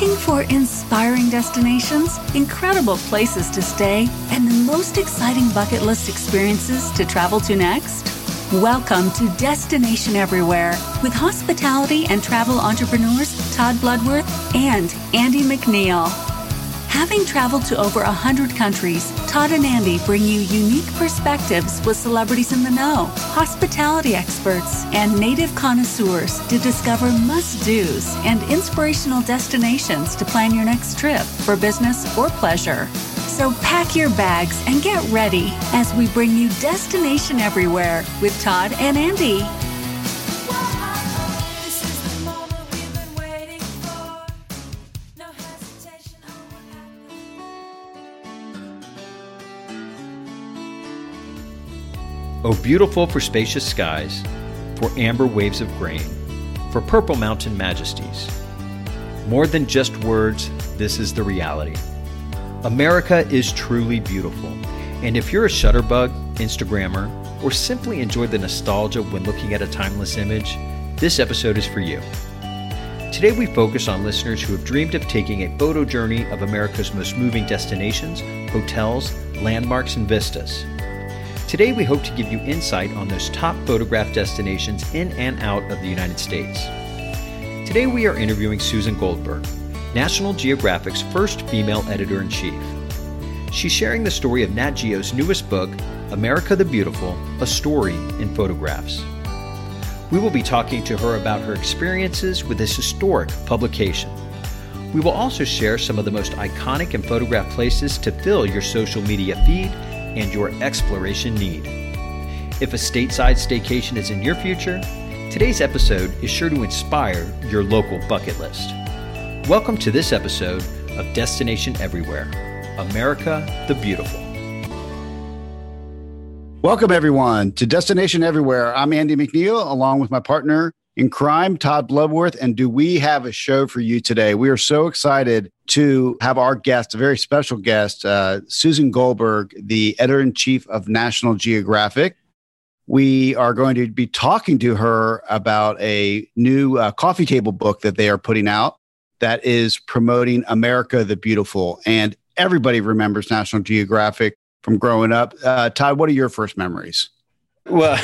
Looking for inspiring destinations, incredible places to stay, and the most exciting bucket list experiences to travel to next? Welcome to Destination Everywhere with hospitality and travel entrepreneurs Todd Bloodworth and Andy McNeil. Having traveled to over 100 countries, Todd and Andy bring you unique perspectives with celebrities in the know, hospitality experts, and native connoisseurs to discover must dos and inspirational destinations to plan your next trip for business or pleasure. So pack your bags and get ready as we bring you Destination Everywhere with Todd and Andy. Oh, beautiful for spacious skies, for amber waves of grain, for purple mountain majesties. More than just words, this is the reality. America is truly beautiful. And if you're a shutterbug, Instagrammer, or simply enjoy the nostalgia when looking at a timeless image, this episode is for you. Today, we focus on listeners who have dreamed of taking a photo journey of America's most moving destinations, hotels, landmarks, and vistas. Today, we hope to give you insight on those top photograph destinations in and out of the United States. Today, we are interviewing Susan Goldberg, National Geographic's first female editor in chief. She's sharing the story of Nat Geo's newest book, America the Beautiful A Story in Photographs. We will be talking to her about her experiences with this historic publication. We will also share some of the most iconic and photographed places to fill your social media feed and your exploration need. If a stateside staycation is in your future, today's episode is sure to inspire your local bucket list. Welcome to this episode of Destination Everywhere America the Beautiful. Welcome, everyone, to Destination Everywhere. I'm Andy McNeil, along with my partner in crime, Todd Bloodworth. And do we have a show for you today? We are so excited to have our guest, a very special guest, uh, Susan Goldberg, the editor in chief of National Geographic. We are going to be talking to her about a new uh, coffee table book that they are putting out that is promoting America the Beautiful. And everybody remembers National Geographic from growing up. Uh, Todd, what are your first memories? Well,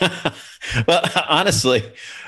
well, honestly,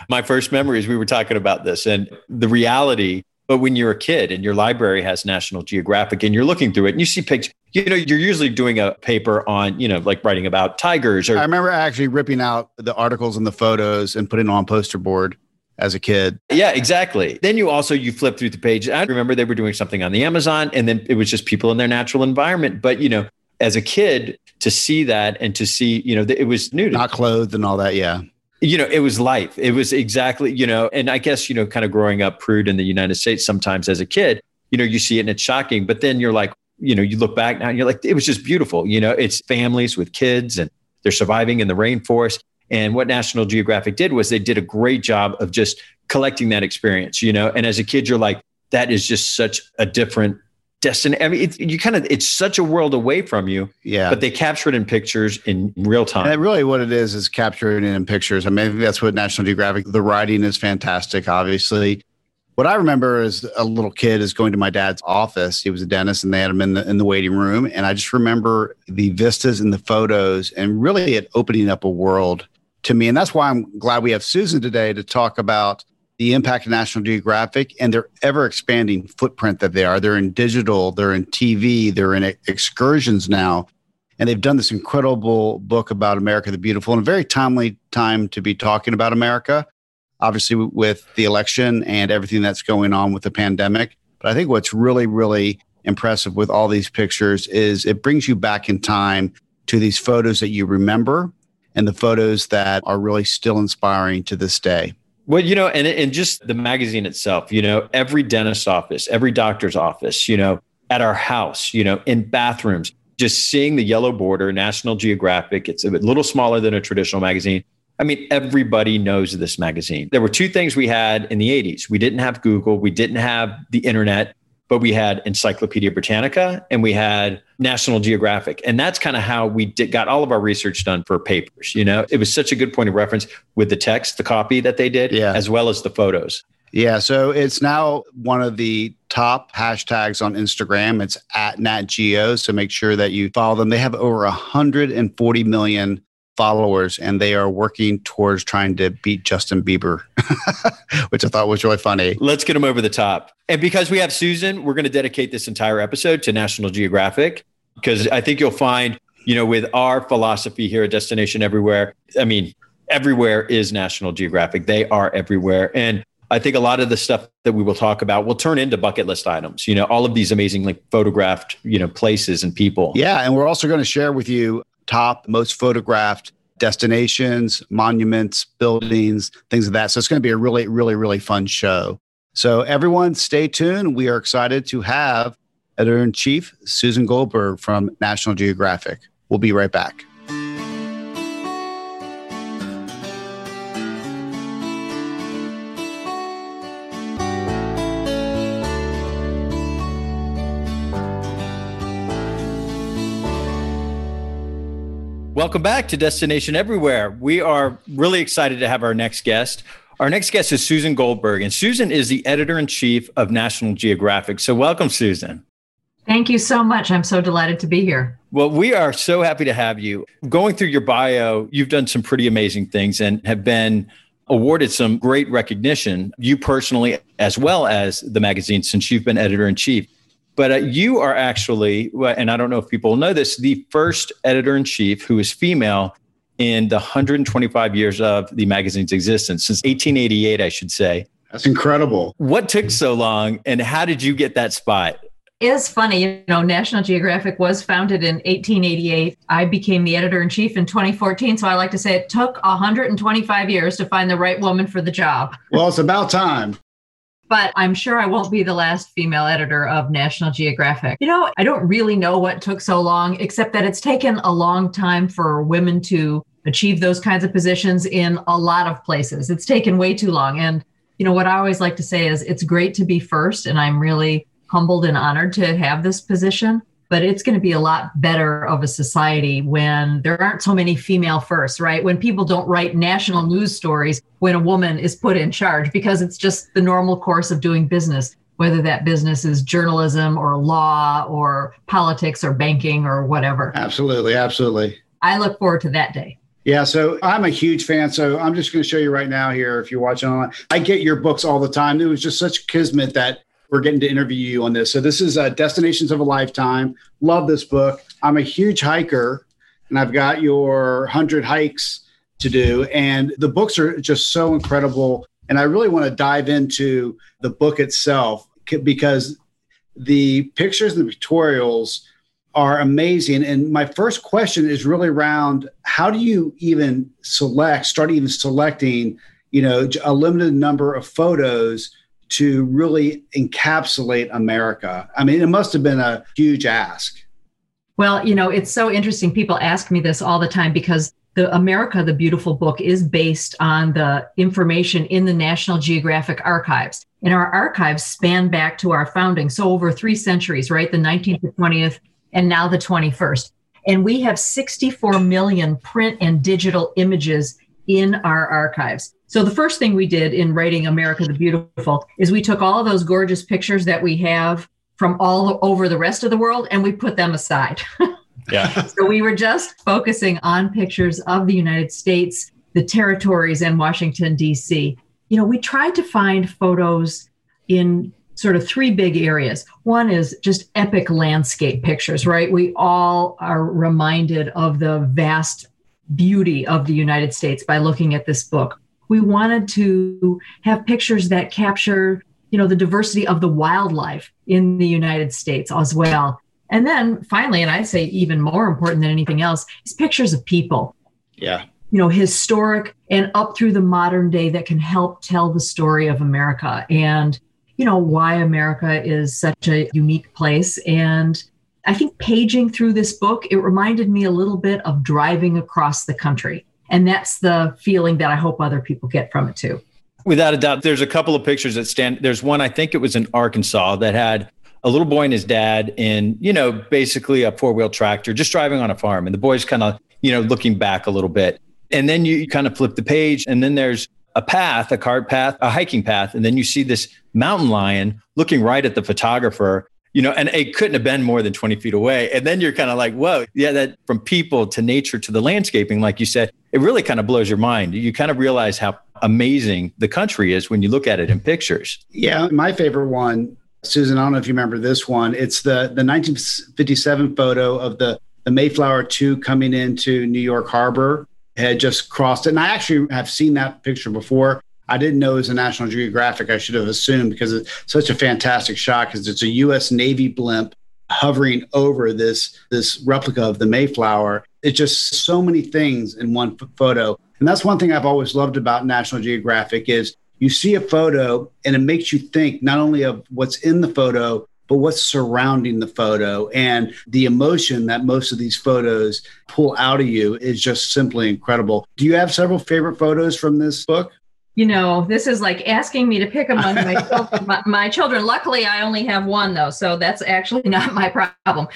my first memories, we were talking about this and the reality. But when you're a kid and your library has National Geographic and you're looking through it and you see pictures, you know, you're usually doing a paper on, you know, like writing about tigers or. I remember actually ripping out the articles and the photos and putting on poster board as a kid. Yeah, exactly. Then you also you flip through the page. I remember they were doing something on the Amazon and then it was just people in their natural environment. But you know, as a kid to see that and to see, you know, it was new. Not clothed and all that. Yeah. You know, it was life. It was exactly, you know, and I guess, you know, kind of growing up prude in the United States sometimes as a kid, you know, you see it and it's shocking, but then you're like, you know, you look back now and you're like, it was just beautiful. You know, it's families with kids and they're surviving in the rainforest. And what National Geographic did was they did a great job of just collecting that experience, you know, and as a kid, you're like, that is just such a different destiny. I mean, it, you kind of, it's such a world away from you. Yeah. But they capture it in pictures in real time. And really what it is, is capturing it in pictures. I mean, that's what National Geographic, the writing is fantastic, obviously. What I remember as a little kid is going to my dad's office. He was a dentist and they had him in the, in the waiting room. And I just remember the vistas and the photos and really it opening up a world to me. And that's why I'm glad we have Susan today to talk about the impact of National Geographic and their ever expanding footprint that they are. They're in digital, they're in TV, they're in excursions now. And they've done this incredible book about America the Beautiful and a very timely time to be talking about America, obviously, with the election and everything that's going on with the pandemic. But I think what's really, really impressive with all these pictures is it brings you back in time to these photos that you remember and the photos that are really still inspiring to this day. Well, you know, and and just the magazine itself, you know, every dentist's office, every doctor's office, you know, at our house, you know, in bathrooms, just seeing the yellow border, National Geographic, it's a little smaller than a traditional magazine. I mean, everybody knows this magazine. There were two things we had in the 80s. We didn't have Google, we didn't have the internet, but we had Encyclopedia Britannica and we had National Geographic. And that's kind of how we did, got all of our research done for papers. You know, it was such a good point of reference with the text, the copy that they did, yeah. as well as the photos. Yeah, so it's now one of the top hashtags on Instagram. It's at Nat Geo. So make sure that you follow them. They have over 140 million followers and they are working towards trying to beat Justin Bieber, which I thought was really funny. Let's get them over the top. And because we have Susan, we're going to dedicate this entire episode to National Geographic because I think you'll find, you know, with our philosophy here at Destination Everywhere, I mean, everywhere is National Geographic. They are everywhere. And I think a lot of the stuff that we will talk about will turn into bucket list items. You know, all of these amazingly photographed, you know, places and people. Yeah, and we're also going to share with you top most photographed destinations, monuments, buildings, things of like that. So it's going to be a really, really, really fun show. So everyone, stay tuned. We are excited to have editor in chief Susan Goldberg from National Geographic. We'll be right back. Welcome back to Destination Everywhere. We are really excited to have our next guest. Our next guest is Susan Goldberg, and Susan is the editor in chief of National Geographic. So, welcome, Susan. Thank you so much. I'm so delighted to be here. Well, we are so happy to have you. Going through your bio, you've done some pretty amazing things and have been awarded some great recognition, you personally, as well as the magazine, since you've been editor in chief. But uh, you are actually, and I don't know if people know this, the first editor in chief who is female in the 125 years of the magazine's existence, since 1888, I should say. That's incredible. What took so long, and how did you get that spot? It's funny, you know, National Geographic was founded in 1888. I became the editor in chief in 2014. So I like to say it took 125 years to find the right woman for the job. Well, it's about time but I'm sure I won't be the last female editor of National Geographic. You know, I don't really know what took so long, except that it's taken a long time for women to achieve those kinds of positions in a lot of places. It's taken way too long. And, you know, what I always like to say is it's great to be first, and I'm really humbled and honored to have this position but it's going to be a lot better of a society when there aren't so many female first, right? When people don't write national news stories when a woman is put in charge because it's just the normal course of doing business, whether that business is journalism or law or politics or banking or whatever. Absolutely. Absolutely. I look forward to that day. Yeah, so I'm a huge fan. So I'm just going to show you right now here. If you're watching online, I get your books all the time. It was just such kismet that we're getting to interview you on this. So this is uh, Destinations of a Lifetime. Love this book. I'm a huge hiker, and I've got your 100 hikes to do. And the books are just so incredible. And I really want to dive into the book itself because the pictures and the pictorials are amazing. And my first question is really around how do you even select, start even selecting, you know, a limited number of photos to really encapsulate America? I mean, it must have been a huge ask. Well, you know, it's so interesting. People ask me this all the time because the America the Beautiful book is based on the information in the National Geographic archives. And our archives span back to our founding. So over three centuries, right? The 19th, the 20th, and now the 21st. And we have 64 million print and digital images in our archives. So the first thing we did in writing America the Beautiful is we took all of those gorgeous pictures that we have from all over the rest of the world and we put them aside. Yeah. so we were just focusing on pictures of the United States, the territories, and Washington, D.C. You know, we tried to find photos in sort of three big areas. One is just epic landscape pictures, right? We all are reminded of the vast beauty of the United States by looking at this book. We wanted to have pictures that capture, you know, the diversity of the wildlife in the United States as well. And then finally, and I'd say even more important than anything else, is pictures of people. Yeah. You know, historic and up through the modern day that can help tell the story of America and, you know, why America is such a unique place and I think paging through this book, it reminded me a little bit of driving across the country. And that's the feeling that I hope other people get from it too. Without a doubt, there's a couple of pictures that stand. There's one, I think it was in Arkansas, that had a little boy and his dad in, you know, basically a four wheel tractor, just driving on a farm. And the boy's kind of, you know, looking back a little bit. And then you kind of flip the page, and then there's a path, a cart path, a hiking path, and then you see this mountain lion looking right at the photographer you know, and it couldn't have been more than 20 feet away. And then you're kind of like, whoa, yeah, that from people to nature to the landscaping, like you said, it really kind of blows your mind. You kind of realize how amazing the country is when you look at it in pictures. Yeah. My favorite one, Susan, I don't know if you remember this one. It's the, the 1957 photo of the, the Mayflower 2 coming into New York Harbor had just crossed it. And I actually have seen that picture before. I didn't know it was a National Geographic. I should have assumed because it's such a fantastic shot because it's a U.S. Navy blimp hovering over this this replica of the Mayflower. It's just so many things in one photo, and that's one thing I've always loved about National Geographic is you see a photo and it makes you think not only of what's in the photo but what's surrounding the photo and the emotion that most of these photos pull out of you is just simply incredible. Do you have several favorite photos from this book? You know, this is like asking me to pick among my, children, my, my, children. Luckily, I only have one though, so that's actually not my problem.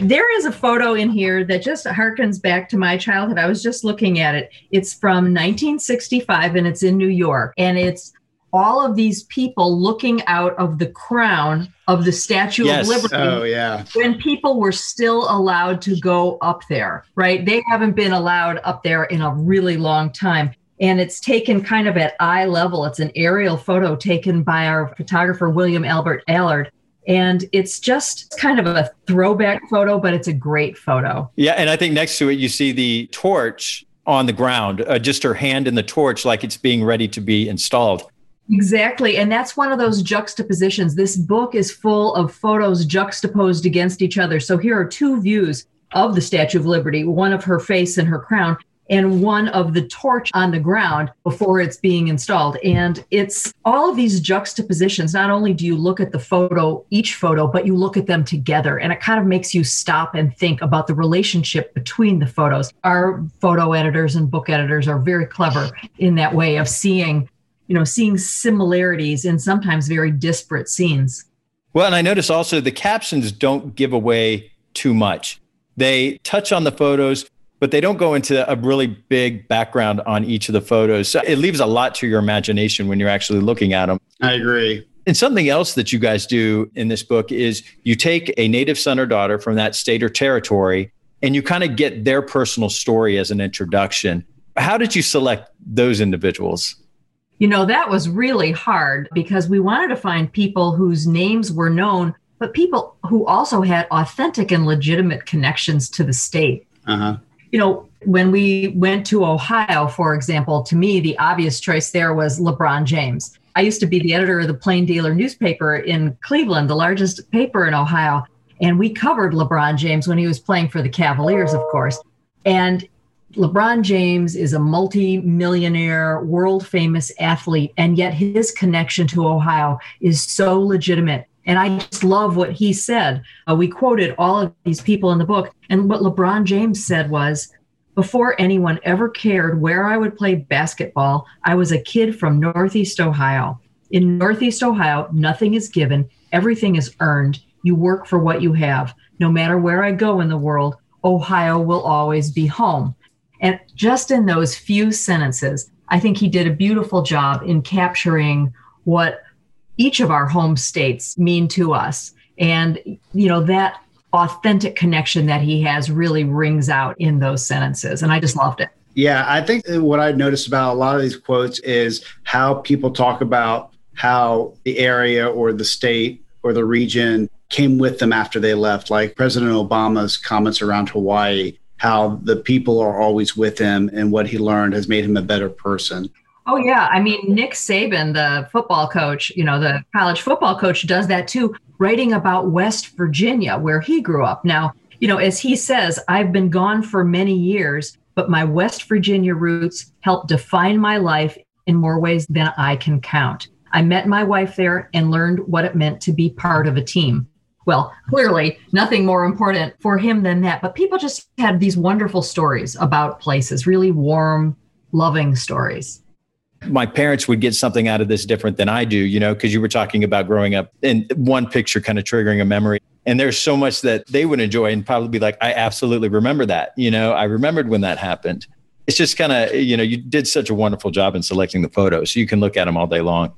There is a photo in here that just harkens back to my childhood. I was just looking at it. It's from 1965 and it's in New York. And it's all of these people looking out of the crown of the Statue yes. of Liberty. Oh, yeah. When people were still allowed to go up there, right? They haven't been allowed up there in a really long time and it's taken kind of at eye level. It's an aerial photo taken by our photographer, William Albert Allard. And it's just kind of a throwback photo, but it's a great photo. Yeah. And I think next to it, you see the torch on the ground, uh, just her hand in the torch, like it's being ready to be installed. Exactly. And that's one of those juxtapositions. This book is full of photos juxtaposed against each other. So here are two views of the Statue of Liberty one of her face and her crown, and one of the torch on the ground before it's being installed. And it's all of these juxtapositions. Not only do you look at the photo, each photo, but you look at them together. And it kind of makes you stop and think about the relationship between the photos. Our photo editors and book editors are very clever in that way of seeing, you know, seeing similarities in sometimes very disparate scenes. Well, and I notice also the captions don't give away too much. They touch on the photos, but they don't go into a really big background on each of the photos. So it leaves a lot to your imagination when you're actually looking at them. I agree. And something else that you guys do in this book is you take a native son or daughter from that state or territory and you kind of get their personal story as an introduction. How did you select those individuals? You know, that was really hard because we wanted to find people whose names were known, but people who also had authentic and legitimate connections to the state. Uh-huh you know, when we went to Ohio, for example, to me, the obvious choice there was LeBron James. I used to be the editor of the Plain Dealer newspaper in Cleveland, the largest paper in Ohio. And we covered LeBron James when he was playing for the Cavaliers, of course. And LeBron James is a multi-millionaire, world famous athlete, and yet his connection to Ohio is so legitimate. And I just love what he said. Uh, we quoted all of these people in the book. And what LeBron James said was before anyone ever cared where I would play basketball, I was a kid from Northeast Ohio. In Northeast Ohio, nothing is given, everything is earned. You work for what you have. No matter where I go in the world, Ohio will always be home. And just in those few sentences, I think he did a beautiful job in capturing what each of our home states mean to us. And, you know, that authentic connection that he has really rings out in those sentences. And I just loved it. Yeah, I think what I noticed about a lot of these quotes is how people talk about how the area or the state or the region came with them after they left, like President Obama's comments around Hawaii, how the people are always with him and what he learned has made him a better person. Oh yeah, I mean Nick Saban, the football coach, you know, the college football coach does that too, writing about West Virginia where he grew up. Now, you know, as he says, I've been gone for many years, but my West Virginia roots helped define my life in more ways than I can count. I met my wife there and learned what it meant to be part of a team. Well, clearly, nothing more important for him than that. But people just had these wonderful stories about places, really warm, loving stories my parents would get something out of this different than I do, you know, because you were talking about growing up and one picture kind of triggering a memory. And there's so much that they would enjoy and probably be like, I absolutely remember that. You know, I remembered when that happened. it's just kind of, you know, you did such a wonderful job in selecting the photos. So you can look at them all day long.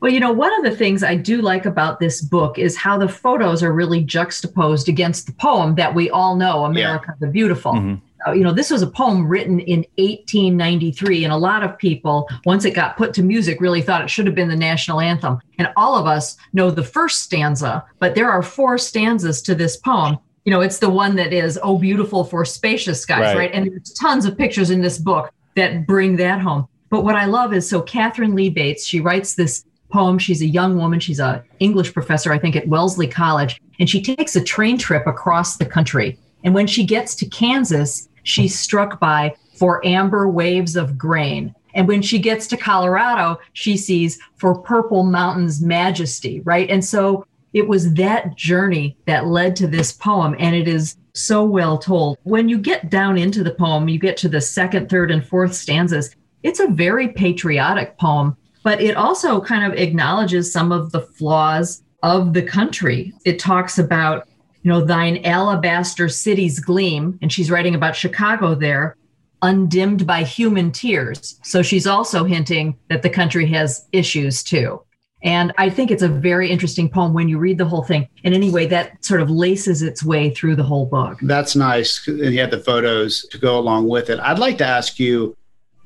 Well, you know, one of the things I do like about this book is how the photos are really juxtaposed against the poem that we all know, America yeah. the Beautiful. Mm-hmm. Uh, you know, this was a poem written in 1893, and a lot of people, once it got put to music, really thought it should have been the national anthem. And all of us know the first stanza, but there are four stanzas to this poem. You know, it's the one that is, Oh, beautiful for spacious skies, right? right? And there's tons of pictures in this book that bring that home. But what I love is so Katharine Lee Bates, she writes this poem. She's a young woman. She's a English professor, I think, at Wellesley College, and she takes a train trip across the country. And when she gets to Kansas, she's struck by for amber waves of grain. And when she gets to Colorado, she sees for purple mountains majesty, right? And so it was that journey that led to this poem. And it is so well told. When you get down into the poem, you get to the second, third, and fourth stanzas. It's a very patriotic poem, but it also kind of acknowledges some of the flaws of the country. It talks about you know, thine alabaster cities gleam, and she's writing about Chicago there, undimmed by human tears. So she's also hinting that the country has issues too. And I think it's a very interesting poem when you read the whole thing. And anyway, that sort of laces its way through the whole book. That's nice. And you had the photos to go along with it. I'd like to ask you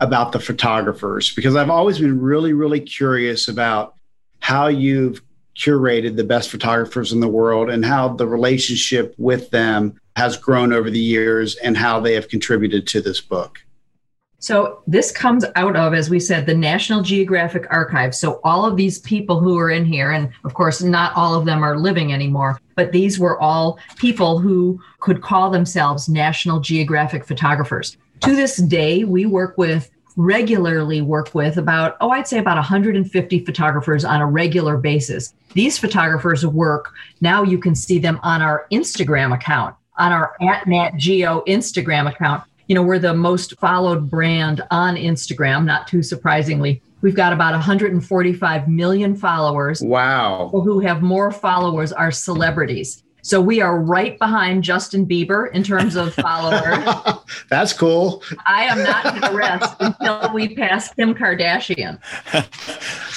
about the photographers because I've always been really, really curious about how you've curated the best photographers in the world and how the relationship with them has grown over the years and how they have contributed to this book. So, this comes out of, as we said, the National Geographic Archive. So, all of these people who are in here, and of course, not all of them are living anymore, but these were all people who could call themselves National Geographic photographers. To this day, we work with regularly work with about, oh, I'd say about 150 photographers on a regular basis. These photographers work, now you can see them on our Instagram account, on our at Nat Geo Instagram account. You know, we're the most followed brand on Instagram, not too surprisingly. We've got about 145 million followers. Wow. Who have more followers are celebrities. So we are right behind Justin Bieber in terms of followers. That's cool. I am not going to rest until we pass Kim Kardashian.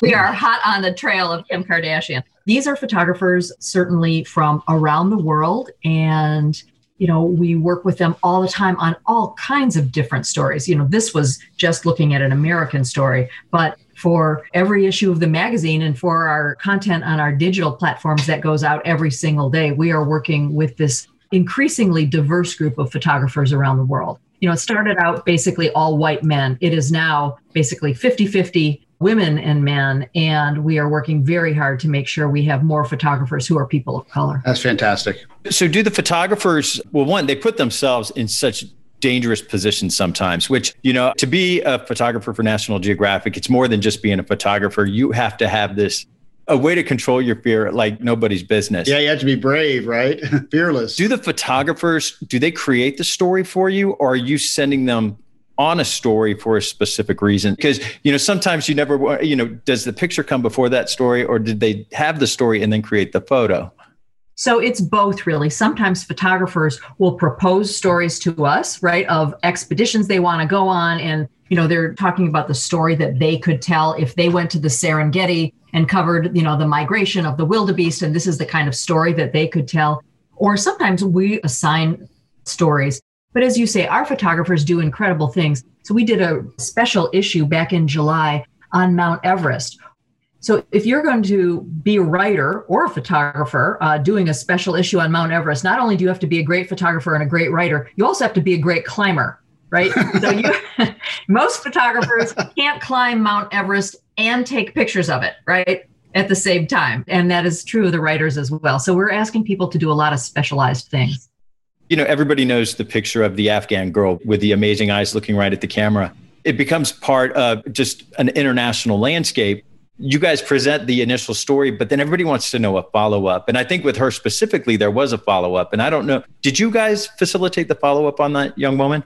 we are hot on the trail of Kim Kardashian. These are photographers certainly from around the world and you know we work with them all the time on all kinds of different stories you know this was just looking at an american story but for every issue of the magazine and for our content on our digital platforms that goes out every single day. We are working with this increasingly diverse group of photographers around the world. You know, it started out basically all white men. It is now basically 50 50 women and men. And we are working very hard to make sure we have more photographers who are people of color. That's fantastic. So, do the photographers, well, one, they put themselves in such dangerous positions sometimes, which, you know, to be a photographer for National Geographic, it's more than just being a photographer. You have to have this a way to control your fear like nobody's business. Yeah, you have to be brave, right? Fearless. Do the photographers do they create the story for you or are you sending them on a story for a specific reason because you know sometimes you never you know does the picture come before that story or did they have the story and then create the photo so it's both really. Sometimes photographers will propose stories to us, right, of expeditions they want to go on. And, you know, they're talking about the story that they could tell if they went to the Serengeti and covered, you know, the migration of the wildebeest. And this is the kind of story that they could tell. Or sometimes we assign stories. But as you say, our photographers do incredible things. So we did a special issue back in July on Mount Everest so, if you're going to be a writer or a photographer uh, doing a special issue on Mount Everest, not only do you have to be a great photographer and a great writer, you also have to be a great climber, right? so, you, most photographers can't climb Mount Everest and take pictures of it, right? At the same time. And that is true of the writers as well. So, we're asking people to do a lot of specialized things. You know, everybody knows the picture of the Afghan girl with the amazing eyes looking right at the camera. It becomes part of just an international landscape you guys present the initial story, but then everybody wants to know a follow up. And I think with her specifically, there was a follow up. And I don't know, did you guys facilitate the follow up on that young woman?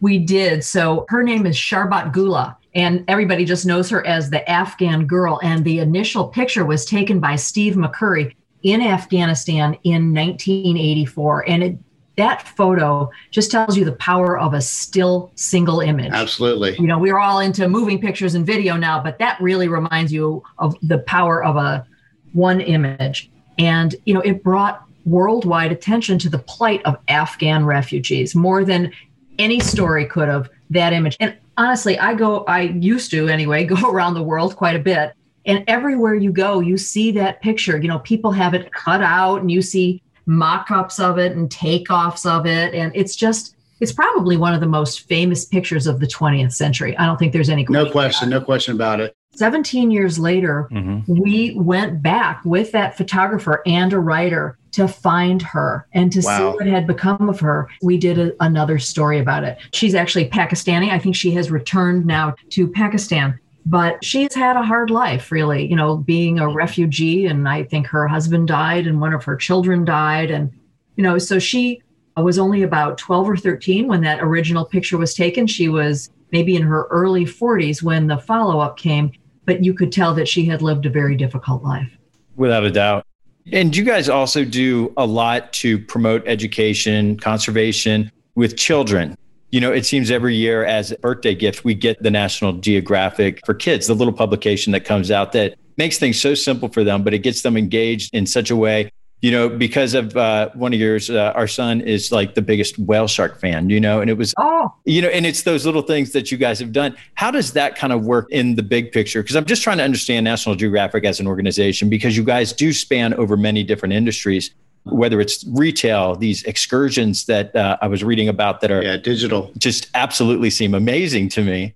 We did. So her name is Sharbat Gula, and everybody just knows her as the Afghan girl. And the initial picture was taken by Steve McCurry in Afghanistan in 1984. And it that photo just tells you the power of a still single image. Absolutely. You know, we're all into moving pictures and video now, but that really reminds you of the power of a one image. And, you know, it brought worldwide attention to the plight of Afghan refugees more than any story could have that image. And honestly, I go, I used to anyway, go around the world quite a bit. And everywhere you go, you see that picture. You know, people have it cut out and you see mock ups of it and takeoffs of it. And it's just, it's probably one of the most famous pictures of the 20th century. I don't think there's any question. No question, no question about it. 17 years later, mm-hmm. we went back with that photographer and a writer to find her and to wow. see what had become of her. We did a, another story about it. She's actually Pakistani. I think she has returned now to Pakistan, but she's had a hard life, really, you know, being a refugee. And I think her husband died and one of her children died. And, you know, so she was only about 12 or 13 when that original picture was taken. She was maybe in her early 40s when the follow up came but you could tell that she had lived a very difficult life. Without a doubt. And you guys also do a lot to promote education, conservation with children. You know, it seems every year as a birthday gift, we get the National Geographic for Kids, the little publication that comes out that makes things so simple for them, but it gets them engaged in such a way you know, because of uh, one of yours, uh, our son is like the biggest whale shark fan, you know, and it was, oh, you know, and it's those little things that you guys have done. How does that kind of work in the big picture? Because I'm just trying to understand National Geographic as an organization because you guys do span over many different industries, whether it's retail, these excursions that uh, I was reading about that are yeah, digital, just absolutely seem amazing to me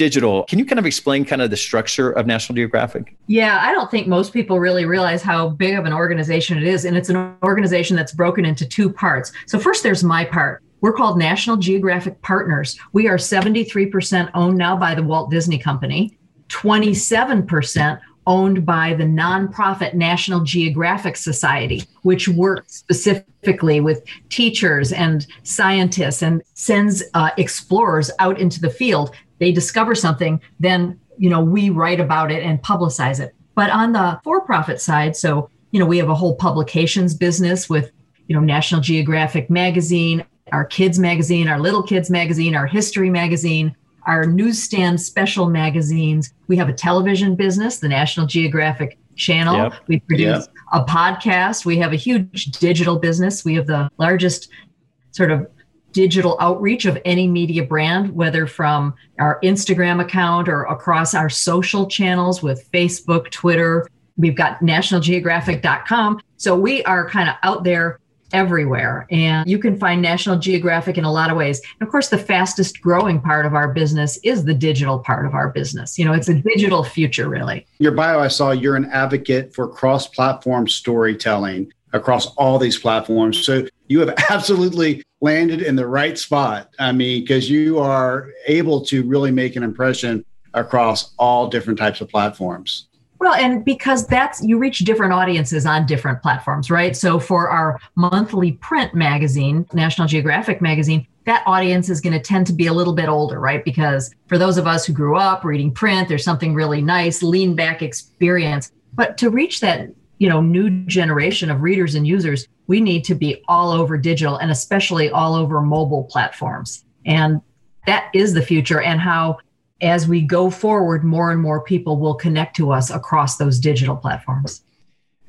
digital. Can you kind of explain kind of the structure of National Geographic? Yeah, I don't think most people really realize how big of an organization it is. And it's an organization that's broken into two parts. So, first, there's my part. We're called National Geographic Partners. We are 73% owned now by the Walt Disney Company, 27% owned by the nonprofit National Geographic Society, which works specifically with teachers and scientists and sends uh, explorers out into the field they discover something, then you know we write about it and publicize it. But on the for-profit side, so you know we have a whole publications business with you know National Geographic magazine, our kids magazine, our little kids magazine, our history magazine, our newsstand special magazines. We have a television business, the National Geographic channel. Yep. We produce yep. a podcast. We have a huge digital business. We have the largest sort of digital outreach of any media brand, whether from our Instagram account or across our social channels with Facebook, Twitter. We've got nationalgeographic.com. So we are kind of out there everywhere. And you can find National Geographic in a lot of ways. And of course, the fastest growing part of our business is the digital part of our business. You know, it's a digital future, really. Your bio, I saw you're an advocate for cross platform storytelling across all these platforms. So you have absolutely landed in the right spot. I mean, because you are able to really make an impression across all different types of platforms. Well, and because that's you reach different audiences on different platforms, right? So for our monthly print magazine, National Geographic magazine, that audience is going to tend to be a little bit older, right? Because for those of us who grew up reading print, there's something really nice, lean back experience. But to reach that you know new generation of readers and users we need to be all over digital and especially all over mobile platforms and that is the future and how as we go forward more and more people will connect to us across those digital platforms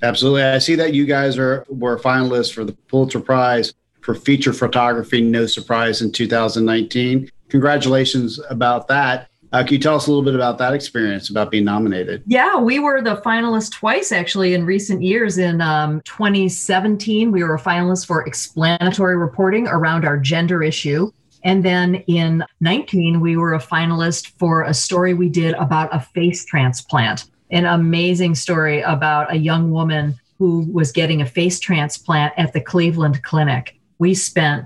absolutely i see that you guys are were finalists for the pulitzer prize for feature photography no surprise in 2019 congratulations about that uh, can you tell us a little bit about that experience, about being nominated? Yeah, we were the finalist twice actually in recent years. In um, 2017, we were a finalist for explanatory reporting around our gender issue. And then in 19, we were a finalist for a story we did about a face transplant, an amazing story about a young woman who was getting a face transplant at the Cleveland Clinic. We spent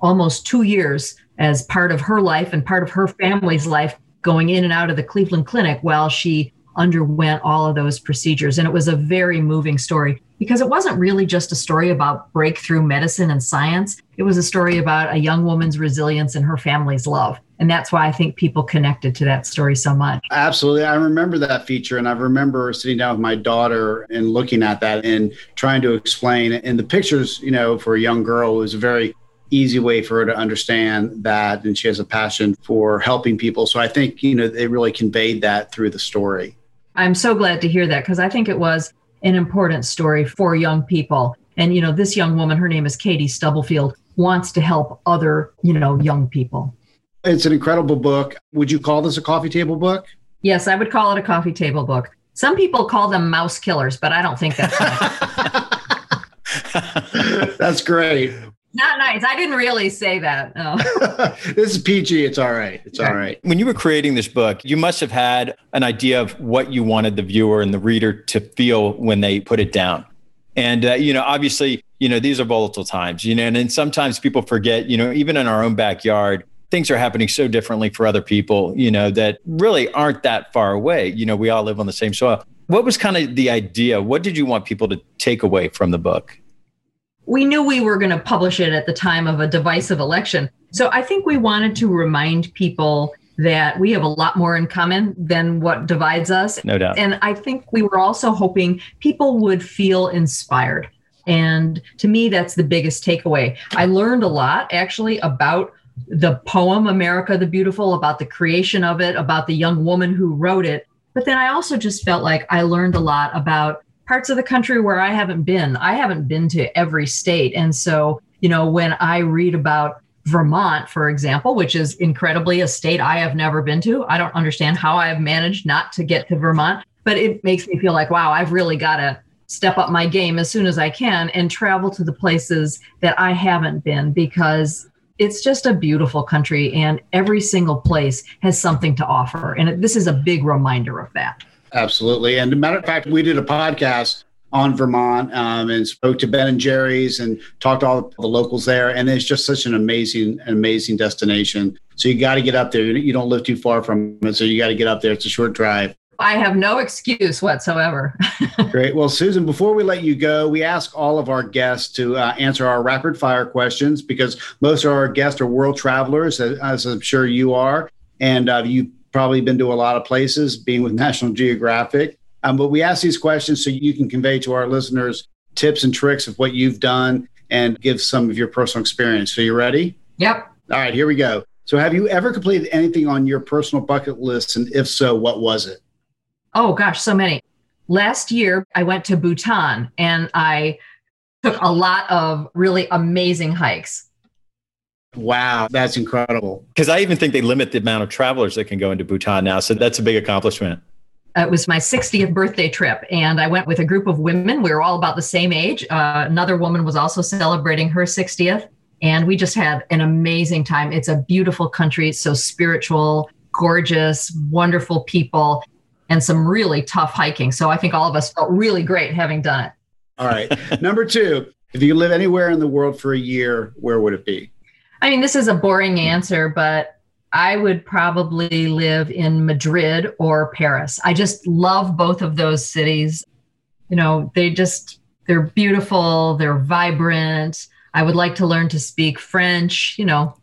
almost two years as part of her life and part of her family's life going in and out of the Cleveland Clinic while she underwent all of those procedures. And it was a very moving story because it wasn't really just a story about breakthrough medicine and science. It was a story about a young woman's resilience and her family's love. And that's why I think people connected to that story so much. Absolutely. I remember that feature. And I remember sitting down with my daughter and looking at that and trying to explain. And the pictures, you know, for a young girl was a very easy way for her to understand that. And she has a passion for helping people. So I think, you know, they really conveyed that through the story. I'm so glad to hear that because I think it was an important story for young people. And, you know, this young woman, her name is Katie Stubblefield, wants to help other, you know, young people. It's an incredible book. Would you call this a coffee table book? Yes, I would call it a coffee table book. Some people call them mouse killers, but I don't think that's right. that's great. Not nice. I didn't really say that. No. this is PG. It's all right. It's all right. When you were creating this book, you must have had an idea of what you wanted the viewer and the reader to feel when they put it down. And, uh, you know, obviously, you know, these are volatile times, you know, and, and sometimes people forget, you know, even in our own backyard, things are happening so differently for other people, you know, that really aren't that far away. You know, we all live on the same soil. What was kind of the idea? What did you want people to take away from the book? We knew we were going to publish it at the time of a divisive election. So I think we wanted to remind people that we have a lot more in common than what divides us. No doubt. And I think we were also hoping people would feel inspired. And to me, that's the biggest takeaway. I learned a lot actually about the poem America the Beautiful, about the creation of it, about the young woman who wrote it. But then I also just felt like I learned a lot about parts of the country where I haven't been. I haven't been to every state. And so, you know, when I read about Vermont, for example, which is incredibly a state I have never been to, I don't understand how I have managed not to get to Vermont, but it makes me feel like, wow, I've really got to step up my game as soon as I can and travel to the places that I haven't been because it's just a beautiful country and every single place has something to offer. And this is a big reminder of that. Absolutely. And a matter of fact, we did a podcast on Vermont um, and spoke to Ben and Jerry's and talked to all the locals there. And it's just such an amazing, amazing destination. So you got to get up there. You don't live too far from it. So you got to get up there. It's a short drive. I have no excuse whatsoever. Great. Well, Susan, before we let you go, we ask all of our guests to uh, answer our rapid fire questions because most of our guests are world travelers, as I'm sure you are. And uh, you probably been to a lot of places, being with National Geographic. Um, but we ask these questions so you can convey to our listeners tips and tricks of what you've done and give some of your personal experience. So you ready? Yep. All right, here we go. So have you ever completed anything on your personal bucket list? And if so, what was it? Oh gosh, so many. Last year I went to Bhutan and I took a lot of really amazing hikes. Wow, that's incredible. Because I even think they limit the amount of travelers that can go into Bhutan now. So that's a big accomplishment. It was my 60th birthday trip, and I went with a group of women. We were all about the same age. Uh, another woman was also celebrating her 60th, and we just had an amazing time. It's a beautiful country. It's so spiritual, gorgeous, wonderful people, and some really tough hiking. So I think all of us felt really great having done it. All right. Number two, if you live anywhere in the world for a year, where would it be? I mean, this is a boring answer, but I would probably live in Madrid or Paris. I just love both of those cities. You know, they just, they're beautiful, they're vibrant. I would like to learn to speak French, you know,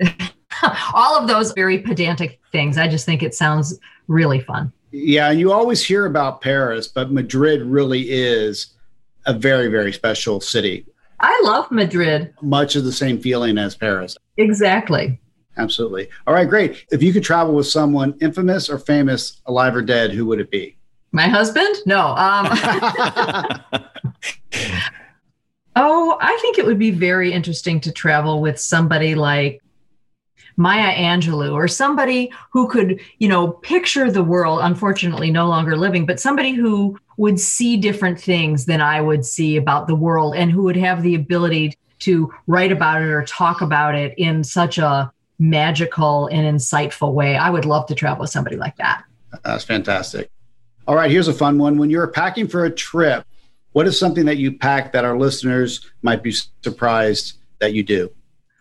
all of those very pedantic things. I just think it sounds really fun. Yeah, and you always hear about Paris, but Madrid really is a very, very special city. I love Madrid. Much of the same feeling as Paris. Exactly. Absolutely. All right, great. If you could travel with someone infamous or famous, alive or dead, who would it be? My husband? No. Um, oh, I think it would be very interesting to travel with somebody like Maya Angelou or somebody who could, you know, picture the world, unfortunately no longer living, but somebody who would see different things than I would see about the world and who would have the ability to write about it or talk about it in such a magical and insightful way. I would love to travel with somebody like that. That's fantastic. All right, here's a fun one. When you're packing for a trip, what is something that you pack that our listeners might be surprised that you do?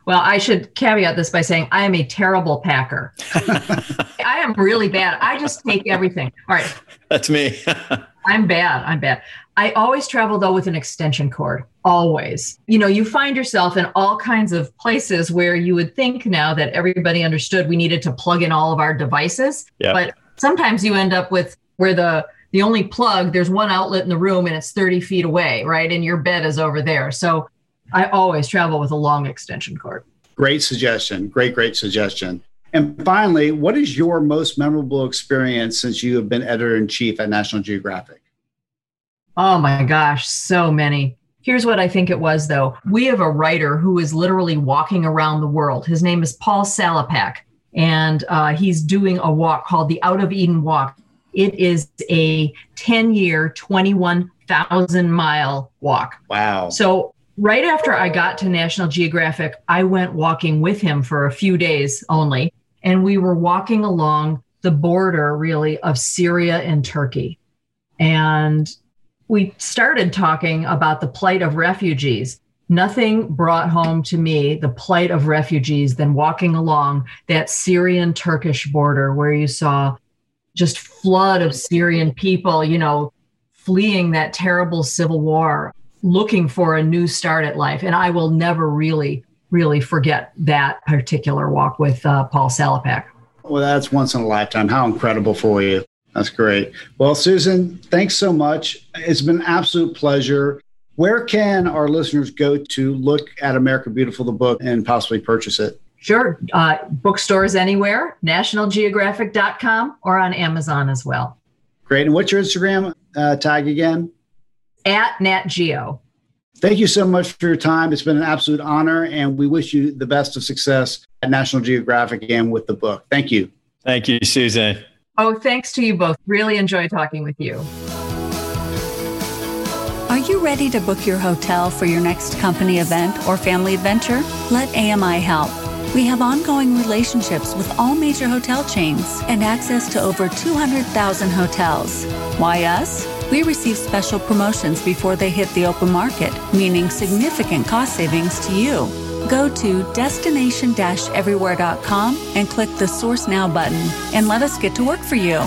Well, I should caveat this by saying I am a terrible packer. I am really bad. I just take everything. All right. That's me. I'm bad. I'm bad. I always travel though with an extension cord. Always. You know, you find yourself in all kinds of places where you would think now that everybody understood we needed to plug in all of our devices. Yep. But sometimes you end up with where the the only plug, there's one outlet in the room and it's 30 feet away, right? And your bed is over there. So I always travel with a long extension cord. Great suggestion. Great, great suggestion. And finally, what is your most memorable experience since you have been editor in chief at National Geographic? Oh my gosh, so many. Here's what I think it was, though. We have a writer who is literally walking around the world. His name is Paul Salopek, and uh, he's doing a walk called the Out of Eden Walk. It is a 10 year, 21,000 mile walk. Wow. So, right after I got to National Geographic, I went walking with him for a few days only. And we were walking along the border, really, of Syria and Turkey. And we started talking about the plight of refugees. Nothing brought home to me the plight of refugees than walking along that Syrian Turkish border where you saw just flood of Syrian people, you know, fleeing that terrible civil war, looking for a new start at life. And I will never really, really forget that particular walk with uh, Paul Salopek. Well, that's once in a lifetime. How incredible for you. That's great. Well, Susan, thanks so much. It's been an absolute pleasure. Where can our listeners go to look at America Beautiful, the book, and possibly purchase it? Sure. Uh, bookstores anywhere, nationalgeographic.com, or on Amazon as well. Great. And what's your Instagram uh, tag again? At Nat Geo. Thank you so much for your time. It's been an absolute honor, and we wish you the best of success at National Geographic and with the book. Thank you. Thank you, Susan. Oh, thanks to you both. Really enjoy talking with you. Are you ready to book your hotel for your next company event or family adventure? Let AMI help. We have ongoing relationships with all major hotel chains and access to over 200,000 hotels. Why us? We receive special promotions before they hit the open market, meaning significant cost savings to you. Go to destination everywhere.com and click the Source Now button and let us get to work for you.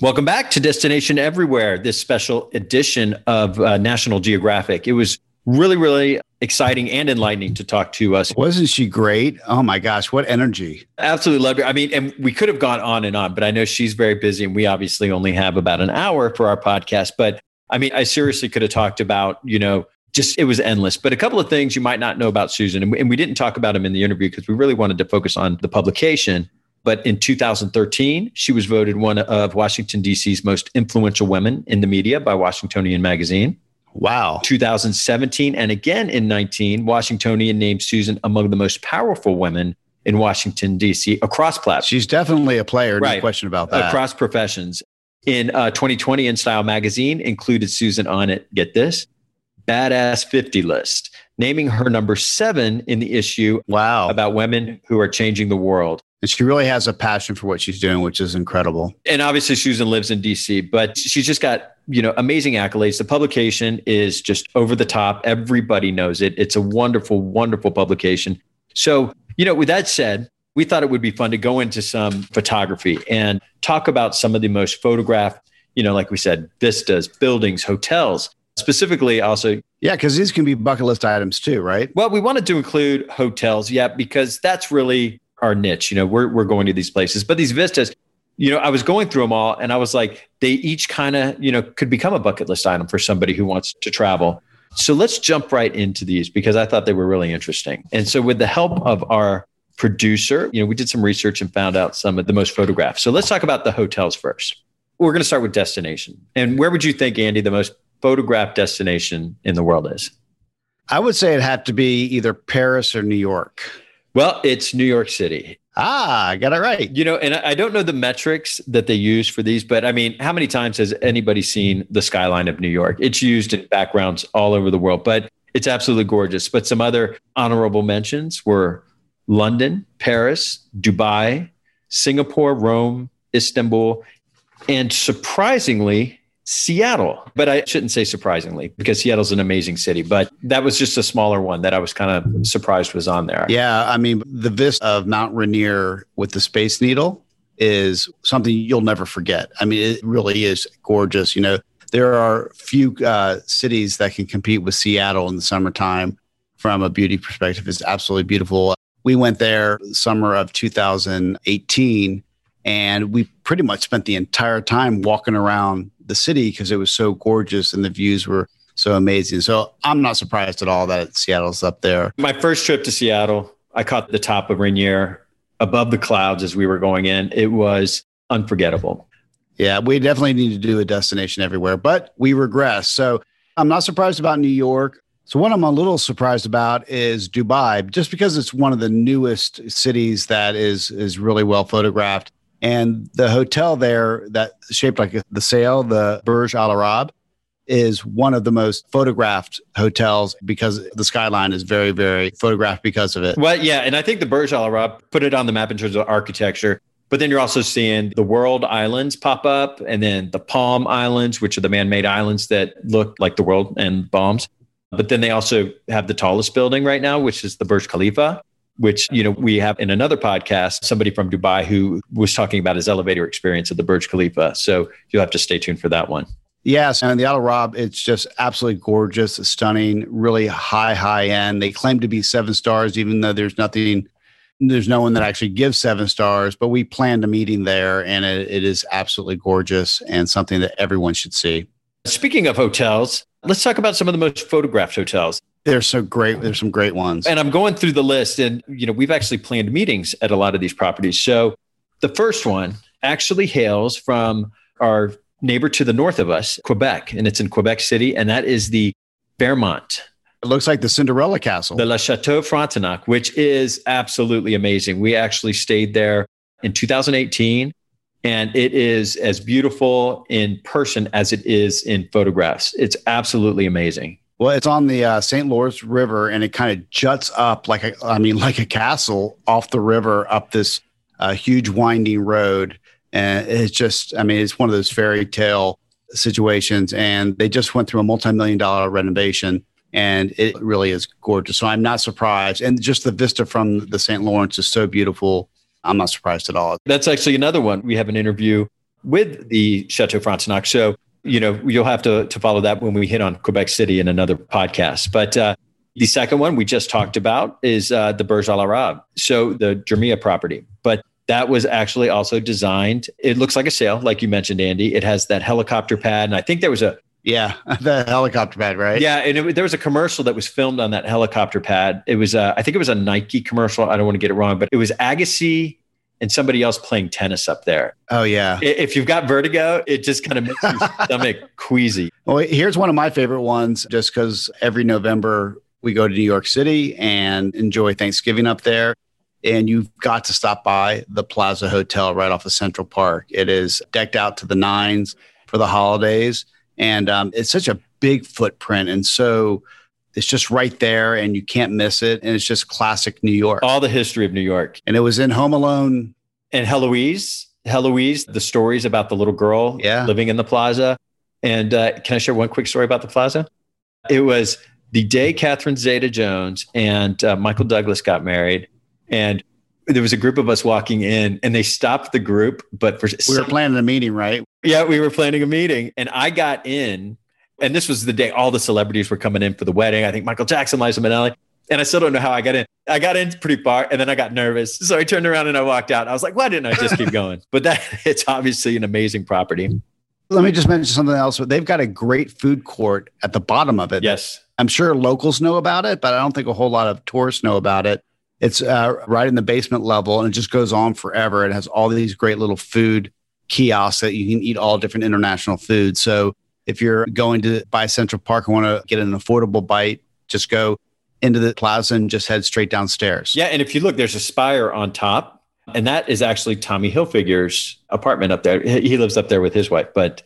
Welcome back to Destination Everywhere, this special edition of uh, National Geographic. It was really, really exciting and enlightening to talk to us. Wasn't she great? Oh my gosh, what energy. Absolutely loved her. I mean, and we could have gone on and on, but I know she's very busy and we obviously only have about an hour for our podcast. But I mean, I seriously could have talked about, you know, just it was endless. But a couple of things you might not know about Susan, and we, and we didn't talk about them in the interview because we really wanted to focus on the publication. But in 2013, she was voted one of Washington, D.C.'s most influential women in the media by Washingtonian Magazine. Wow. 2017 and again in 19, Washingtonian named Susan among the most powerful women in Washington, D.C. across platforms. She's definitely a player, no right. question about that. Across professions. In uh, 2020, InStyle magazine included Susan on it, get this, Badass 50 list, naming her number seven in the issue wow. about women who are changing the world. And she really has a passion for what she's doing, which is incredible. And obviously, Susan lives in DC, but she's just got you know amazing accolades. The publication is just over the top. Everybody knows it. It's a wonderful, wonderful publication. So, you know, with that said, we thought it would be fun to go into some photography and talk about some of the most photographed, you know, like we said, vistas, buildings, hotels specifically also yeah because these can be bucket list items too right well we wanted to include hotels yeah because that's really our niche you know we're, we're going to these places but these vistas you know i was going through them all and i was like they each kind of you know could become a bucket list item for somebody who wants to travel so let's jump right into these because i thought they were really interesting and so with the help of our producer you know we did some research and found out some of the most photographs so let's talk about the hotels first we're going to start with destination and where would you think andy the most photograph destination in the world is? I would say it had to be either Paris or New York. Well, it's New York City. Ah, I got it right. You know, and I don't know the metrics that they use for these, but I mean, how many times has anybody seen the skyline of New York? It's used in backgrounds all over the world, but it's absolutely gorgeous. But some other honorable mentions were London, Paris, Dubai, Singapore, Rome, Istanbul, and surprisingly, Seattle, but I shouldn't say surprisingly because Seattle's an amazing city, but that was just a smaller one that I was kind of surprised was on there. Yeah. I mean, the vista of Mount Rainier with the Space Needle is something you'll never forget. I mean, it really is gorgeous. You know, there are few uh, cities that can compete with Seattle in the summertime from a beauty perspective. It's absolutely beautiful. We went there summer of 2018 and we pretty much spent the entire time walking around the city because it was so gorgeous and the views were so amazing. So I'm not surprised at all that Seattle's up there. My first trip to Seattle, I caught the top of Rainier above the clouds as we were going in. It was unforgettable. Yeah, we definitely need to do a destination everywhere, but we regress. So I'm not surprised about New York. So what I'm a little surprised about is Dubai, just because it's one of the newest cities that is is really well photographed. And the hotel there that shaped like the sail, the Burj Al Arab, is one of the most photographed hotels because the skyline is very, very photographed because of it. Well, yeah. And I think the Burj Al Arab put it on the map in terms of architecture. But then you're also seeing the world islands pop up and then the palm islands, which are the man made islands that look like the world and bombs. But then they also have the tallest building right now, which is the Burj Khalifa, which, you know, we have in another podcast, somebody from Dubai who was talking about his elevator experience at the Burj Khalifa. So you'll have to stay tuned for that one. Yes, and the Al Arab, it's just absolutely gorgeous, stunning, really high, high end. They claim to be seven stars, even though there's nothing, there's no one that actually gives seven stars. But we planned a meeting there, and it, it is absolutely gorgeous and something that everyone should see. Speaking of hotels, let's talk about some of the most photographed hotels. There's so great. There's some great ones. And I'm going through the list, and you know we've actually planned meetings at a lot of these properties. So the first one actually hails from our neighbor to the north of us, Quebec, and it's in Quebec City, and that is the Fairmont. It looks like the Cinderella Castle. The Le Chateau Frontenac, which is absolutely amazing. We actually stayed there in 2018, and it is as beautiful in person as it is in photographs. It's absolutely amazing. Well, it's on the uh, St. Lawrence River, and it kind of juts up like a, I mean, like a castle off the river up this uh, huge winding road and it's just, I mean, it's one of those fairy tale situations. And they just went through a multi million dollar renovation and it really is gorgeous. So I'm not surprised. And just the vista from the St. Lawrence is so beautiful. I'm not surprised at all. That's actually another one. We have an interview with the Chateau Frontenac. So, you know, you'll have to, to follow that when we hit on Quebec City in another podcast. But uh, the second one we just talked about is uh, the Burj Al Arab. So the Jumeirah property. But that was actually also designed. It looks like a sail, like you mentioned, Andy. It has that helicopter pad, and I think there was a yeah, the helicopter pad, right? Yeah, and it, there was a commercial that was filmed on that helicopter pad. It was, uh, I think it was a Nike commercial. I don't want to get it wrong, but it was Agassi and somebody else playing tennis up there. Oh yeah. If you've got vertigo, it just kind of makes your stomach queasy. Well, here's one of my favorite ones, just because every November we go to New York City and enjoy Thanksgiving up there and you've got to stop by the Plaza Hotel right off of Central Park. It is decked out to the nines for the holidays, and um, it's such a big footprint, and so it's just right there, and you can't miss it. And it's just classic New York. All the history of New York, and it was in Home Alone and Eloise. Eloise, the stories about the little girl yeah. living in the plaza. And uh, can I share one quick story about the plaza? It was the day Catherine Zeta Jones and uh, Michael Douglas got married and there was a group of us walking in and they stopped the group but for we some, were planning a meeting right yeah we were planning a meeting and i got in and this was the day all the celebrities were coming in for the wedding. I think michael jackson liza minnelli. And i still don't know how i got in. I got in pretty far and then i got nervous. So i turned around and i walked out. I was like why didn't i just keep going? But that it's obviously an amazing property. Let me just mention something else. They've got a great food court at the bottom of it. Yes. I'm sure locals know about it but i don't think a whole lot of tourists know about it. It's uh, right in the basement level and it just goes on forever. It has all these great little food kiosks that you can eat all different international foods. So if you're going to by Central Park and want to get an affordable bite, just go into the plaza and just head straight downstairs. Yeah. And if you look, there's a spire on top, and that is actually Tommy Hilfiger's apartment up there. He lives up there with his wife. But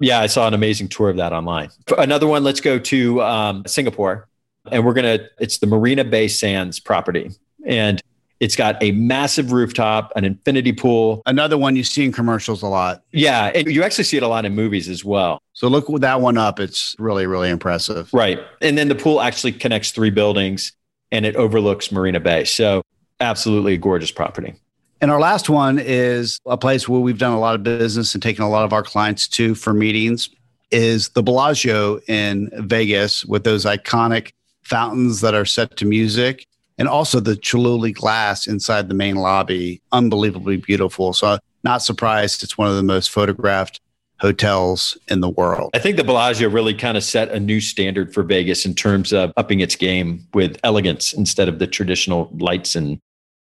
yeah, I saw an amazing tour of that online. Another one, let's go to um, Singapore and we're going to, it's the Marina Bay Sands property. And it's got a massive rooftop, an infinity pool. Another one you see in commercials a lot. Yeah. And you actually see it a lot in movies as well. So look that one up. It's really, really impressive. Right. And then the pool actually connects three buildings and it overlooks Marina Bay. So absolutely a gorgeous property. And our last one is a place where we've done a lot of business and taken a lot of our clients to for meetings is the Bellagio in Vegas with those iconic fountains that are set to music, and also the Chihuly glass inside the main lobby. Unbelievably beautiful. So, not surprised it's one of the most photographed hotels in the world. I think the Bellagio really kind of set a new standard for Vegas in terms of upping its game with elegance instead of the traditional lights and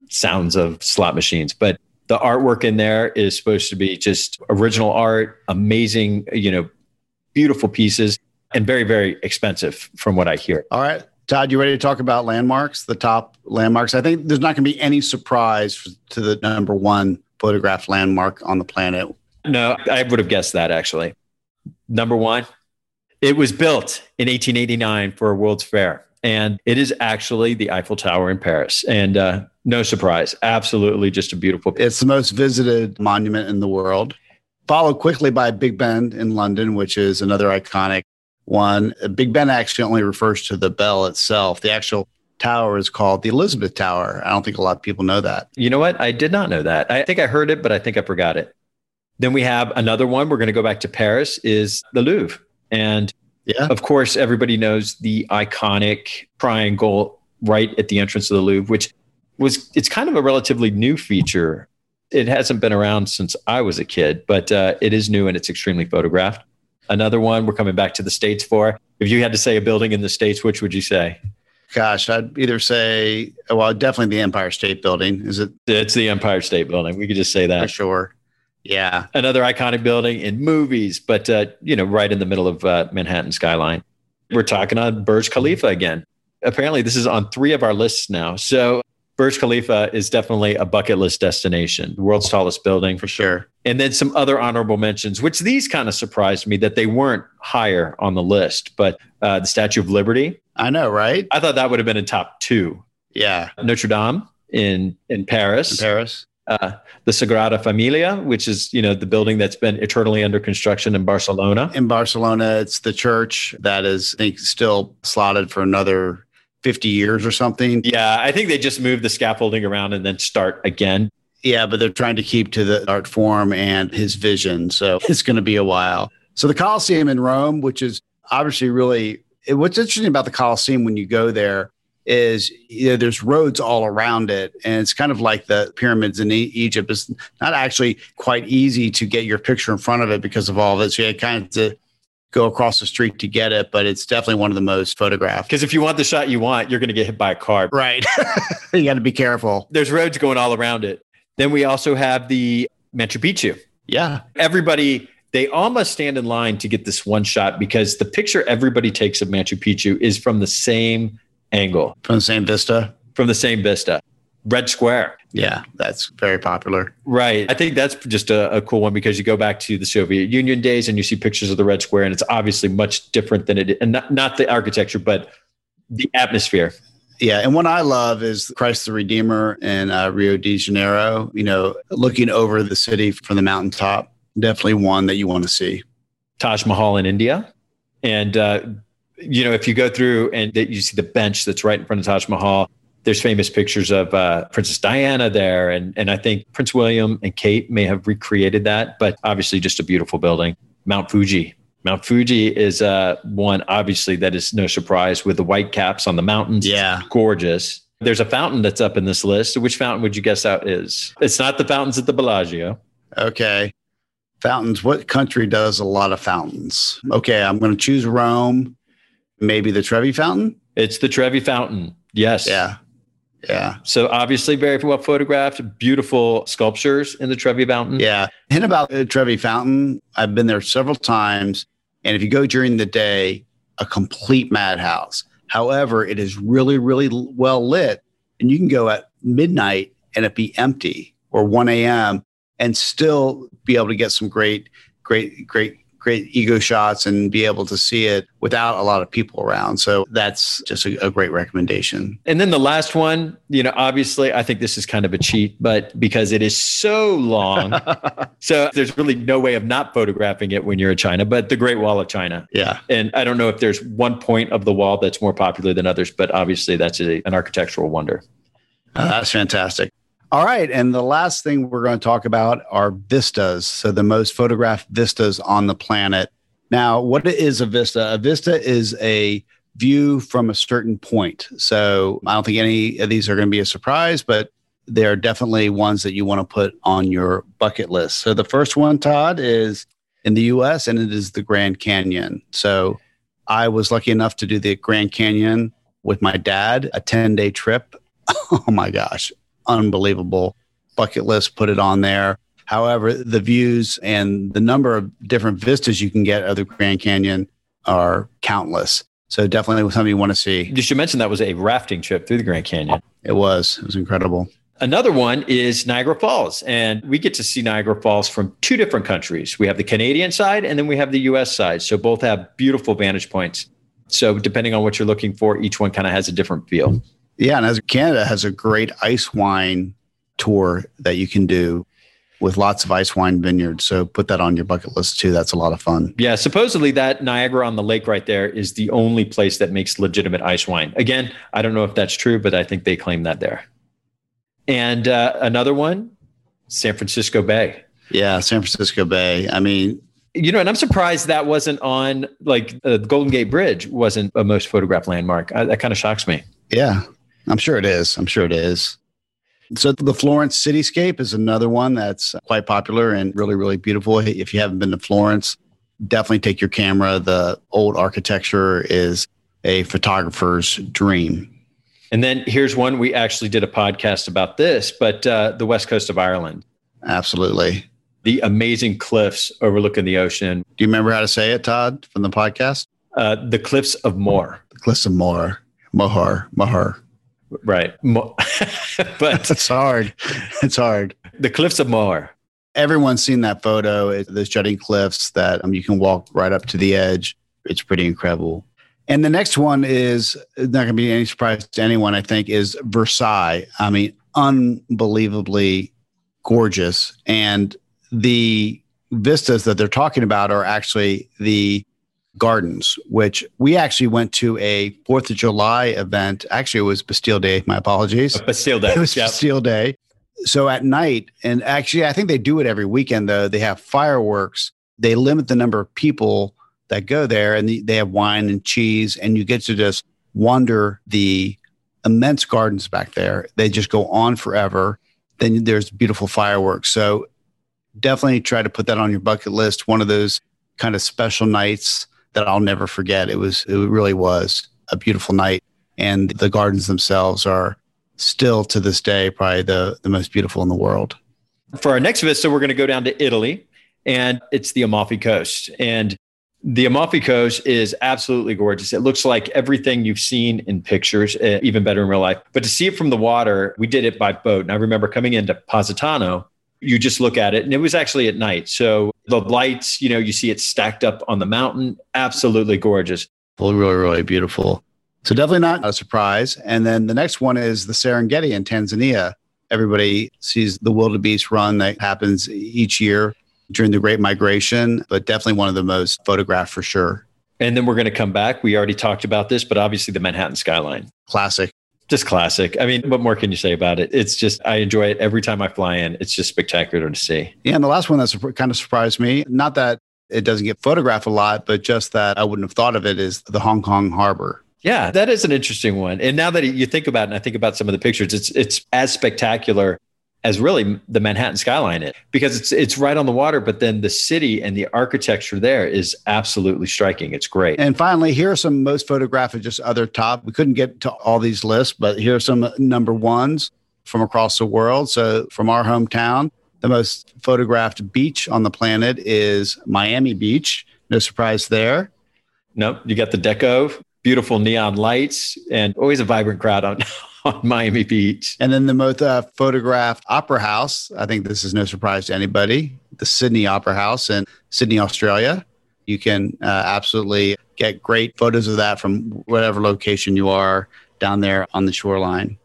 sounds of slot machines. But the artwork in there is supposed to be just original art, amazing, you know, beautiful pieces, and very, very expensive from what I hear. All right. Todd, you ready to talk about landmarks, the top landmarks? I think there's not going to be any surprise to the number one photographed landmark on the planet. No, I would have guessed that actually. Number one, it was built in 1889 for a World's Fair, and it is actually the Eiffel Tower in Paris. And uh, no surprise, absolutely just a beautiful. It's the most visited monument in the world, followed quickly by Big Ben in London, which is another iconic one. Big Ben actually only refers to the bell itself. The actual tower is called the Elizabeth Tower. I don't think a lot of people know that. You know what? I did not know that. I think I heard it, but I think I forgot it. Then we have another one. We're going to go back to Paris. Is the Louvre, and yeah, of course, everybody knows the iconic triangle right at the entrance of the Louvre, which was it's kind of a relatively new feature. It hasn't been around since I was a kid, but uh, it is new and it's extremely photographed. Another one we're coming back to the states for. If you had to say a building in the states, which would you say? Gosh, I'd either say, well, definitely the Empire State Building. Is it? It's the Empire State Building. We could just say that for sure. Yeah, another iconic building in movies, but uh, you know, right in the middle of uh, Manhattan skyline. We're talking on Burj Khalifa again. Apparently, this is on three of our lists now. So Burj Khalifa is definitely a bucket list destination, the world's tallest building. For sure. And then some other honorable mentions, which these kind of surprised me that they weren't higher on the list. But uh, the Statue of Liberty. I know, right? I thought that would have been in top two. Yeah. Notre Dame in, in Paris. In Paris. Uh, the Sagrada Familia, which is you know the building that's been eternally under construction in Barcelona. In Barcelona, it's the church that is, I think, still slotted for another 50 years or something. Yeah, I think they just move the scaffolding around and then start again. Yeah, but they're trying to keep to the art form and his vision. So it's going to be a while. So the Colosseum in Rome, which is obviously really what's interesting about the Colosseum when you go there is you know, there's roads all around it. And it's kind of like the pyramids in e- Egypt. It's not actually quite easy to get your picture in front of it because of all of it. So you had kind of to go across the street to get it, but it's definitely one of the most photographed. Because if you want the shot you want, you're going to get hit by a car. Right. you got to be careful. There's roads going all around it. Then we also have the Machu Picchu. Yeah. Everybody, they all must stand in line to get this one shot because the picture everybody takes of Machu Picchu is from the same angle. From the same vista? From the same vista. Red Square. Yeah, that's very popular. Right. I think that's just a, a, cool one because you go back to the Soviet Union days and you see pictures of the Red Square, and it's obviously much different than it, and not, not the architecture, but the atmosphere. Yeah, and what I love is Christ the Redeemer in uh, Rio de Janeiro. You know, looking over the city from the mountaintop, definitely one that you want to see. Taj Mahal in India, and uh, you know, if you go through and you see the bench that's right in front of Taj Mahal, there's famous pictures of uh, Princess Diana there, and and I think Prince William and Kate may have recreated that, but obviously just a beautiful building. Mount Fuji. Mount Fuji is uh, one obviously that is no surprise with the white caps on the mountains. Yeah, gorgeous. There's a fountain that's up in this list. Which fountain would you guess out is? It's not the fountains at the Bellagio. Okay. Fountains. What country does a lot of fountains? Okay, I'm going to choose Rome. Maybe the Trevi Fountain? It's the Trevi Fountain. Yes. Yeah. Yeah. So obviously very well photographed, beautiful sculptures in the Trevi Fountain. Yeah. And about the Trevi Fountain, I've been there several times. And if you go during the day, a complete madhouse. However, it is really, really well lit. And you can go at midnight and it be empty or 1 a.m. and still be able to get some great, great, great great ego shots and be able to see it without a lot of people around. So that's just a, a, great recommendation. And then the last one, you know, obviously, I think this is kind of a cheat, but because it is so long, so there's really no way of not photographing it when you're in China, but the Great Wall of China. Yeah. And I don't know if there's one point of the wall that's more popular than others, but obviously that's a, an architectural wonder. Uh, that's fantastic. All right. And the last thing we're going to talk about are vistas. So, the most photographed vistas on the planet. Now, what is a vista? A vista is a view from a certain point. So, I don't think any of these are going to be a surprise, but they're definitely ones that you want to put on your bucket list. So, the first one, Todd, is in the US, and it is the Grand Canyon. So I was lucky enough to do the Grand Canyon with my dad, a 10 day trip. oh my gosh, unbelievable. Bucket list, put it on there. However, the views and the number of different vistas you can get of the Grand Canyon are countless. So definitely something you want to see. You should mention that was a rafting trip through the Grand Canyon. It was. It was incredible. Another one is Niagara Falls. And we get to see Niagara Falls from two different countries. We have the Canadian side and then we have the US side. So both have beautiful vantage points. So depending on what you're looking for, each one kind of has a different feel. Yeah. And as Canada has a great ice wine tour that you can do with lots of ice wine vineyards. So put that on your bucket list too. That's a lot of fun. Yeah, supposedly that Niagara on the lake right there is the only place that makes legitimate ice wine. Again, I don't know if that's true, but I think they claim that there. And uh, another one, San Francisco Bay. Yeah, San Francisco Bay. I mean, you know, and I'm surprised that wasn't on like uh, the Golden Gate Bridge wasn't a most photographed landmark. I, that kind of shocks me. Yeah, I'm sure it is. I'm sure it is. So the Florence cityscape is another one that's quite popular and really, really beautiful. If you haven't been to Florence, definitely take your camera. The old architecture is a photographer's dream. And then here's one we actually did a podcast about this, but uh, the west coast of Ireland. Absolutely. The amazing cliffs overlooking the ocean. Do you remember how to say it, Todd, from the podcast? Uh, the cliffs of Moher. The cliffs of Moher. Moher. Moher. Right. but it's hard. It's hard. The cliffs of Moher. Everyone's seen that photo. Those jutting cliffs that um, you can walk right up to the edge. It's pretty incredible. And the next one is not going to be any surprise to anyone, I think, is Versailles. I mean, unbelievably gorgeous. And the vistas that they're talking about are actually the Gardens, which we actually went to a Fourth of July event. Actually, it was Bastille Day. My apologies. Bastille Day. It was yep. Bastille Day. So at night, and actually, I think they do it every weekend. Though they have fireworks. They limit the number of people that go there, and they have wine and cheese, and you get to just wander the immense gardens back there. They just go on forever. Then there's beautiful fireworks. So definitely try to put that on your bucket list. One of those kind of special nights that I'll never forget. It was, it really was a beautiful night. And the gardens themselves are still to this day probably the, the most beautiful in the world. For our next vista, we're going to go down to Italy and it's the Amalfi Coast. And the Amalfi Coast is absolutely gorgeous. It looks like everything you've seen in pictures, eh, even better in real life. But to see it from the water, we did it by boat. And I remember coming into Positano, you just look at it, and it was actually at night. So the lights, you know, you see it stacked up on the mountain. Absolutely gorgeous. Well, really, really beautiful. So definitely not a surprise. And then the next one is the Serengeti in Tanzania. Everybody sees the wildebeest run that happens each year during the Great Migration, but definitely one of the most photographed for sure. And then we're going to come back. We already talked about this, but obviously the Manhattan skyline. Classic just classic. I mean, what more can you say about it? It's just, I enjoy it every time I fly in. It's just spectacular to see. Yeah. And the last one that's kind of surprised me, not that it doesn't get photographed a lot, but just that I wouldn't have thought of it is the Hong Kong harbor. Yeah, that is an interesting one. And now that you think about it and I think about some of the pictures, it's it's as spectacular as really the Manhattan skyline is because it's it's right on the water, but then the city and the architecture there is absolutely striking. It's great. And finally, here are some most photographed, just other top. We couldn't get to all these lists, but here are some number ones from across the world. So from our hometown, the most photographed beach on the planet is Miami Beach. No surprise there. Nope. You got the deco, beautiful neon lights, and always a vibrant crowd on on Miami Beach. And then the most uh, photographed opera house. I think this is no surprise to anybody. The Sydney Opera House in Sydney, Australia. You can uh, absolutely get great photos of that from whatever location you are down there on the shoreline.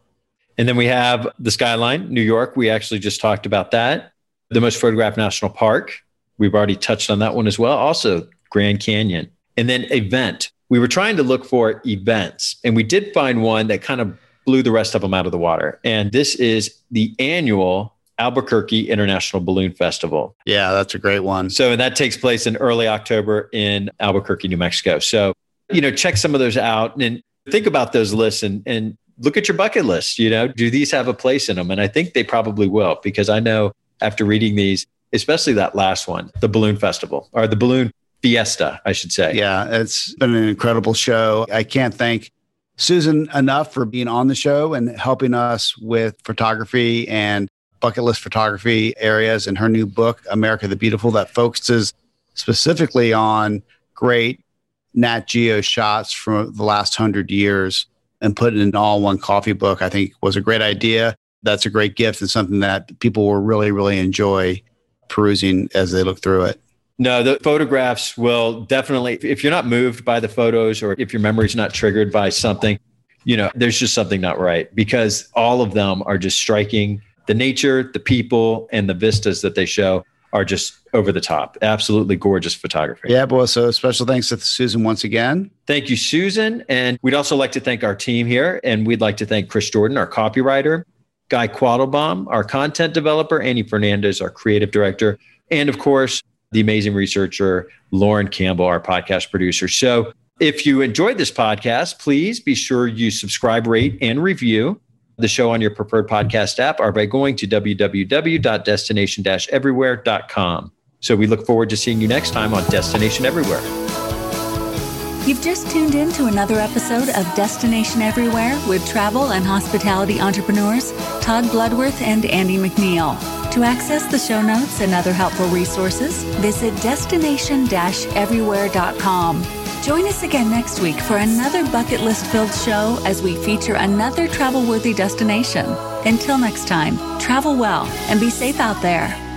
And then we have the skyline, New York. We actually just talked about that. The most photographed national park. We've already touched on that one as well. Also, Grand Canyon. And then event. We were trying to look for events, and we did find one that kind of blew the rest of them out of the water. And this is the annual Albuquerque International Balloon Festival. Yeah, that's a great one. So that takes place in early October in Albuquerque, New Mexico. So, you know, check some of those out and think about those lists and, and look at your bucket list. You know, do these have a place in them? And I think they probably will because I know after reading these, especially that last one, the Balloon Festival or the Balloon Fiesta, I should say. Yeah, it's been an incredible show. I can't thank Susan enough for being on the show and helping us with photography and bucket list photography areas in her new book, America the Beautiful, that focuses specifically on great Nat Geo shots from the last hundred years and put it in an all one coffee book, I think was a great idea. That's a great gift and something that people will really, really enjoy perusing as they look through it. No, the photographs will definitely, if you're not moved by the photos or if your memory's not triggered by something, you know, there's just something not right because all of them are just striking. The nature, the people, and the vistas that they show are just over the top. Absolutely gorgeous photography. Yeah, boy. So special thanks to Susan once again. Thank you, Susan. And we'd also like to thank our team here. And we'd like to thank Chris Jordan, our copywriter, Guy Quattlebaum, our content developer, Annie Fernandez, our creative director, and of course, the amazing researcher, Lauren Campbell, our podcast producer. So if you enjoyed this podcast, please be sure you subscribe, rate, and review the show on your preferred podcast app or by going to www.destination everywhere.com. So we look forward to seeing you next time on Destination Everywhere. You've just tuned in to another episode of Destination Everywhere with travel and hospitality entrepreneurs Todd Bloodworth and Andy McNeil. To access the show notes and other helpful resources, visit destination everywhere.com. Join us again next week for another bucket list filled show as we feature another travel worthy destination. Until next time, travel well and be safe out there.